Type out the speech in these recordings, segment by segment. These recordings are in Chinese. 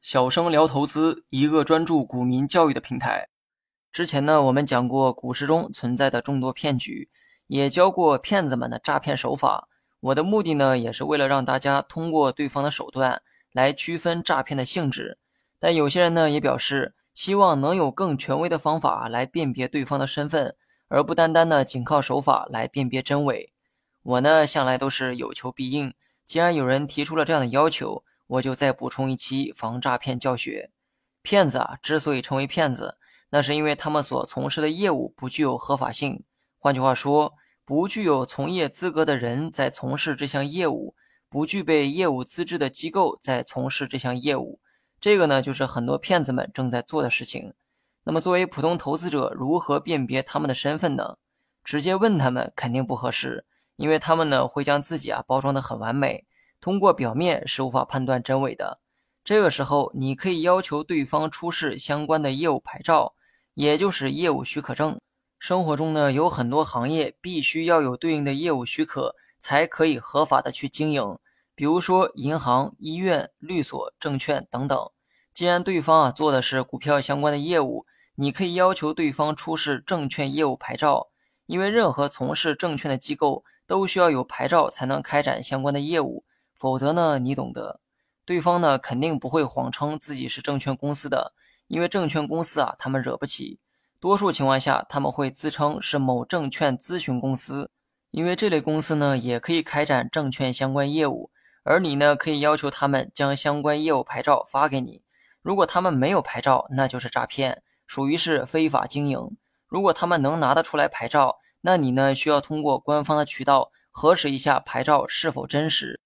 小生聊投资，一个专注股民教育的平台。之前呢，我们讲过股市中存在的众多骗局，也教过骗子们的诈骗手法。我的目的呢，也是为了让大家通过对方的手段来区分诈骗的性质。但有些人呢，也表示希望能有更权威的方法来辨别对方的身份，而不单单呢仅靠手法来辨别真伪。我呢，向来都是有求必应。既然有人提出了这样的要求，我就再补充一期防诈骗教学。骗子啊，之所以成为骗子，那是因为他们所从事的业务不具有合法性。换句话说，不具有从业资格的人在从事这项业务，不具备业务资质的机构在从事这项业务。这个呢，就是很多骗子们正在做的事情。那么，作为普通投资者，如何辨别他们的身份呢？直接问他们肯定不合适，因为他们呢会将自己啊包装的很完美。通过表面是无法判断真伪的。这个时候，你可以要求对方出示相关的业务牌照，也就是业务许可证。生活中呢，有很多行业必须要有对应的业务许可，才可以合法的去经营。比如说银行、医院、律所、证券等等。既然对方啊做的是股票相关的业务，你可以要求对方出示证券业务牌照，因为任何从事证券的机构都需要有牌照才能开展相关的业务。否则呢，你懂得，对方呢肯定不会谎称自己是证券公司的，因为证券公司啊，他们惹不起。多数情况下，他们会自称是某证券咨询公司，因为这类公司呢也可以开展证券相关业务。而你呢，可以要求他们将相关业务牌照发给你。如果他们没有牌照，那就是诈骗，属于是非法经营。如果他们能拿得出来牌照，那你呢需要通过官方的渠道核实一下牌照是否真实。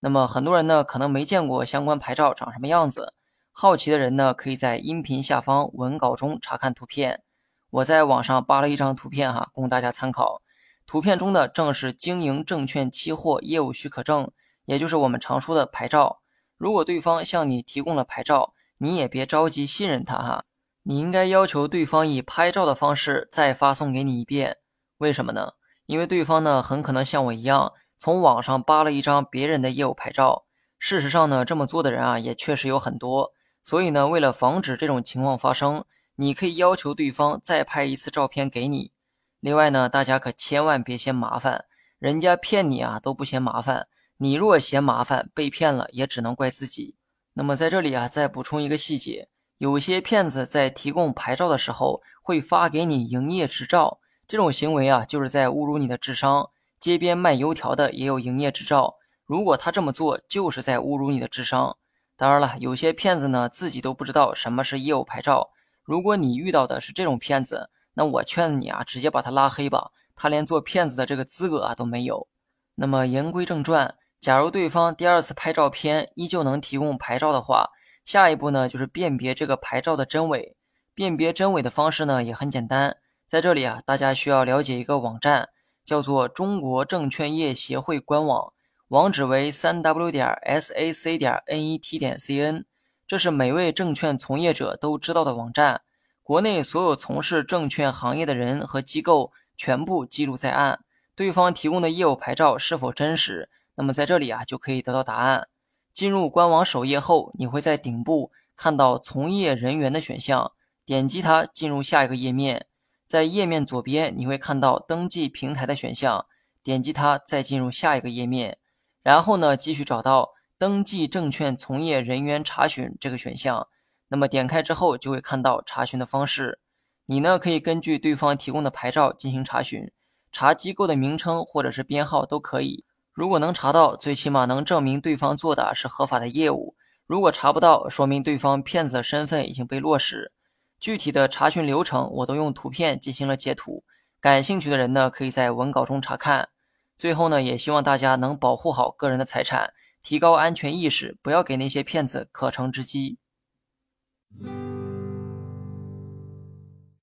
那么很多人呢可能没见过相关牌照长什么样子，好奇的人呢可以在音频下方文稿中查看图片。我在网上扒了一张图片哈，供大家参考。图片中的正是经营证券期货业务许可证，也就是我们常说的牌照。如果对方向你提供了牌照，你也别着急信任他哈，你应该要求对方以拍照的方式再发送给你一遍。为什么呢？因为对方呢很可能像我一样。从网上扒了一张别人的业务牌照，事实上呢，这么做的人啊也确实有很多。所以呢，为了防止这种情况发生，你可以要求对方再拍一次照片给你。另外呢，大家可千万别嫌麻烦，人家骗你啊都不嫌麻烦，你若嫌麻烦被骗了，也只能怪自己。那么在这里啊，再补充一个细节，有些骗子在提供牌照的时候会发给你营业执照，这种行为啊就是在侮辱你的智商。街边卖油条的也有营业执照，如果他这么做，就是在侮辱你的智商。当然了，有些骗子呢自己都不知道什么是业务牌照。如果你遇到的是这种骗子，那我劝你啊，直接把他拉黑吧，他连做骗子的这个资格啊都没有。那么言归正传，假如对方第二次拍照片依旧能提供牌照的话，下一步呢就是辨别这个牌照的真伪。辨别真伪的方式呢也很简单，在这里啊，大家需要了解一个网站。叫做中国证券业协会官网，网址为三 w 点 sac 点 net 点 cn，这是每位证券从业者都知道的网站。国内所有从事证券行业的人和机构全部记录在案，对方提供的业务牌照是否真实？那么在这里啊就可以得到答案。进入官网首页后，你会在顶部看到从业人员的选项，点击它进入下一个页面。在页面左边，你会看到登记平台的选项，点击它，再进入下一个页面。然后呢，继续找到登记证券从业人员查询这个选项。那么点开之后，就会看到查询的方式。你呢，可以根据对方提供的牌照进行查询，查机构的名称或者是编号都可以。如果能查到，最起码能证明对方做的是合法的业务。如果查不到，说明对方骗子的身份已经被落实。具体的查询流程我都用图片进行了截图，感兴趣的人呢可以在文稿中查看。最后呢，也希望大家能保护好个人的财产，提高安全意识，不要给那些骗子可乘之机。